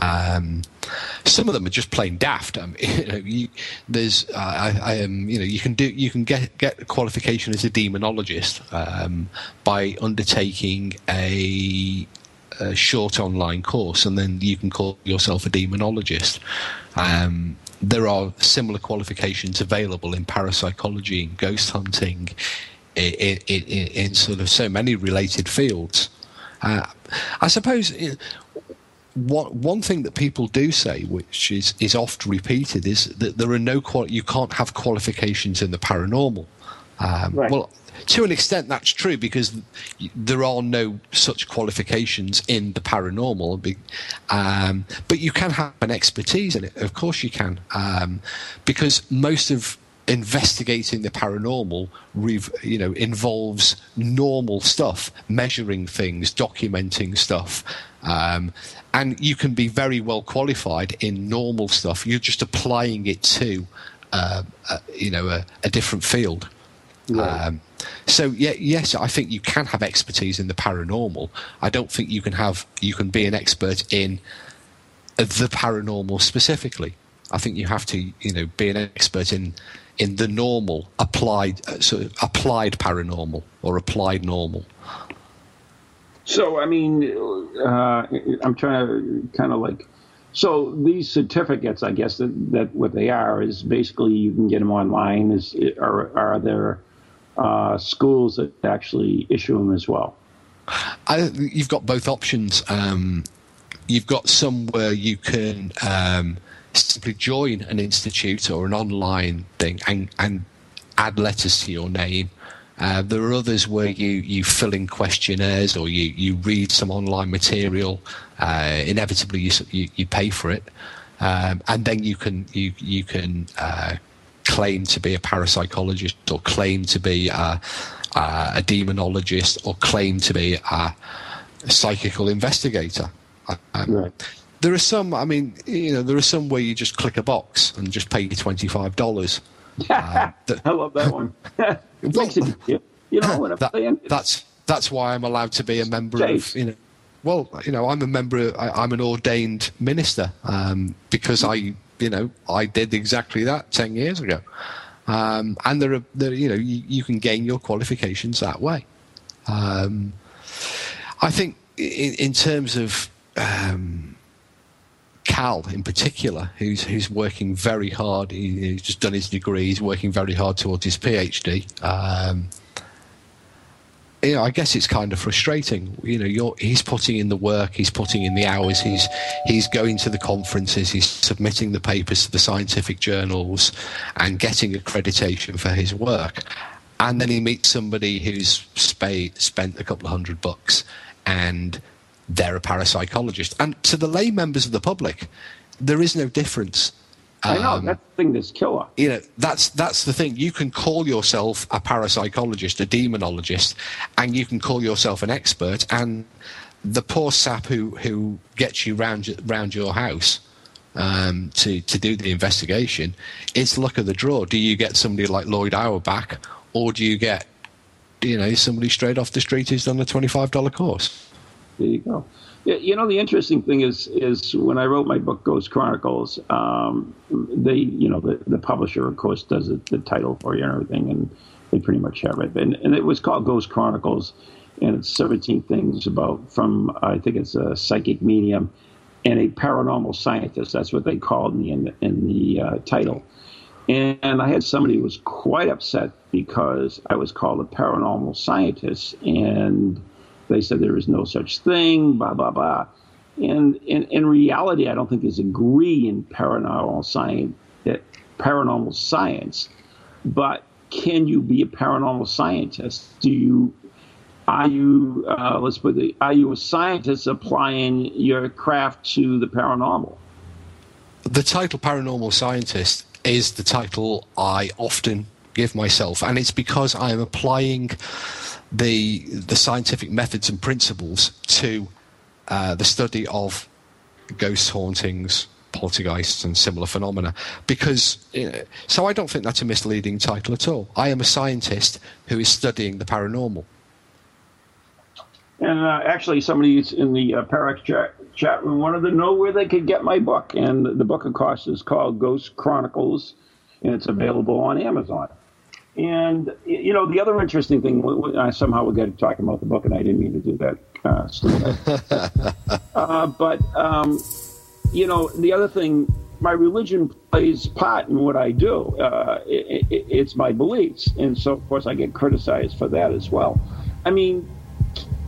Um, some of them are just plain daft. Um, you know, you, there's, uh, I, I am, you know, you can do, you can get get a qualification as a demonologist um, by undertaking a a short online course, and then you can call yourself a demonologist. There are similar qualifications available in parapsychology and ghost hunting, in, in, in, sort of so many related fields. Uh, I suppose uh, one one thing that people do say, which is is oft repeated, is that there are no qual- you can't have qualifications in the paranormal. Um, Right. Well, to an extent, that's true because there are no such qualifications in the paranormal. Um, but you can have an expertise in it. Of course, you can, um, because most of investigating the paranormal, you know, involves normal stuff, measuring things, documenting stuff, um, and you can be very well qualified in normal stuff. You're just applying it to, uh, uh, you know, a, a different field. Um, so yeah, yes, I think you can have expertise in the paranormal. I don't think you can have you can be an expert in the paranormal specifically. I think you have to, you know, be an expert in in the normal applied uh, sort of applied paranormal or applied normal. So, I mean, uh, I'm trying to kind of like. So these certificates, I guess that, that what they are is basically you can get them online. Is are are there uh, schools that actually issue them as well? I, you've got both options. Um, you've got some where you can um, simply join an institute or an online thing and, and add letters to your name. Uh, there are others where you, you fill in questionnaires or you, you read some online material. Uh, inevitably, you, you, you pay for it, um, and then you can you you can uh, claim to be a parapsychologist or claim to be a, a, a demonologist or claim to be a, psychical investigator. Um, Right. There are some. I mean, you know, there are some where you just click a box and just pay you twenty five dollars. I love that one. it. You know what I'm that, saying? that's that's why I'm allowed to be a member Safe. of you know. Well, you know, I'm a member. I, I'm an ordained minister um, because I, you know, I did exactly that ten years ago. Um, and there are, there, you know, you, you, can gain your qualifications that way. Um, I think in, in terms of um, Cal in particular, who's who's working very hard. He, he's just done his degree. He's working very hard towards his PhD. Um, you know, I guess it's kind of frustrating. You know, he's putting in the work, he's putting in the hours, he's he's going to the conferences, he's submitting the papers to the scientific journals, and getting accreditation for his work. And then he meets somebody who's spent a couple of hundred bucks, and they're a parapsychologist. And to the lay members of the public, there is no difference. I know um, that's the thing that's killer. You know, that's that's the thing. You can call yourself a parapsychologist, a demonologist, and you can call yourself an expert. And the poor sap who who gets you round round your house um, to to do the investigation, it's luck of the draw. Do you get somebody like Lloyd Auerbach, or do you get you know somebody straight off the street who's done a twenty five dollar course? There you go. You know, the interesting thing is, is when I wrote my book, Ghost Chronicles, um, they, you know, the, the publisher, of course, does it, the title for you and everything, and they pretty much have it. And, and it was called Ghost Chronicles, and it's 17 things about from, I think it's a psychic medium and a paranormal scientist. That's what they called me in the, in the uh, title. And I had somebody who was quite upset because I was called a paranormal scientist, and they said there is no such thing, blah, blah, blah. And in, reality, I don't think there's a degree in paranormal science, that paranormal science. But can you be a paranormal scientist? Do you are you uh, let's put the are you a scientist applying your craft to the paranormal? The title paranormal scientist is the title I often give myself, and it's because I am applying the the scientific methods and principles to uh, the study of ghost hauntings, poltergeists, and similar phenomena. Because uh, so I don't think that's a misleading title at all. I am a scientist who is studying the paranormal. And uh, actually, somebody in the uh, Parax chat, chat room wanted to know where they could get my book. And the book, of course, is called Ghost Chronicles, and it's available on Amazon. And you know, the other interesting thing, I somehow we got talking about the book, and I didn't mean to do that. Uh, uh, but um, you know, the other thing, my religion plays part in what I do. Uh, it, it, it's my beliefs, and so of course I get criticized for that as well. I mean,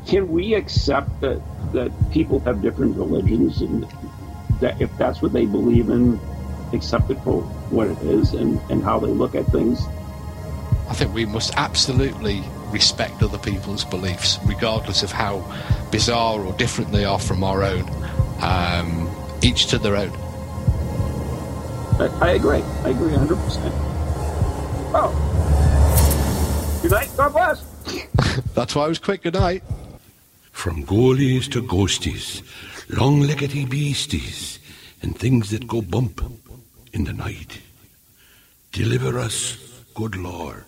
can we accept that that people have different religions, and that if that's what they believe in, accept it for what it is and, and how they look at things? I think we must absolutely respect other people's beliefs, regardless of how bizarre or different they are from our own. Um, each to their own. I, I agree. I agree 100%. Oh. Good night. God bless. That's why I was quick. Good night. From ghoulies to ghosties, long leggedy beasties, and things that go bump in the night. Deliver us, good Lord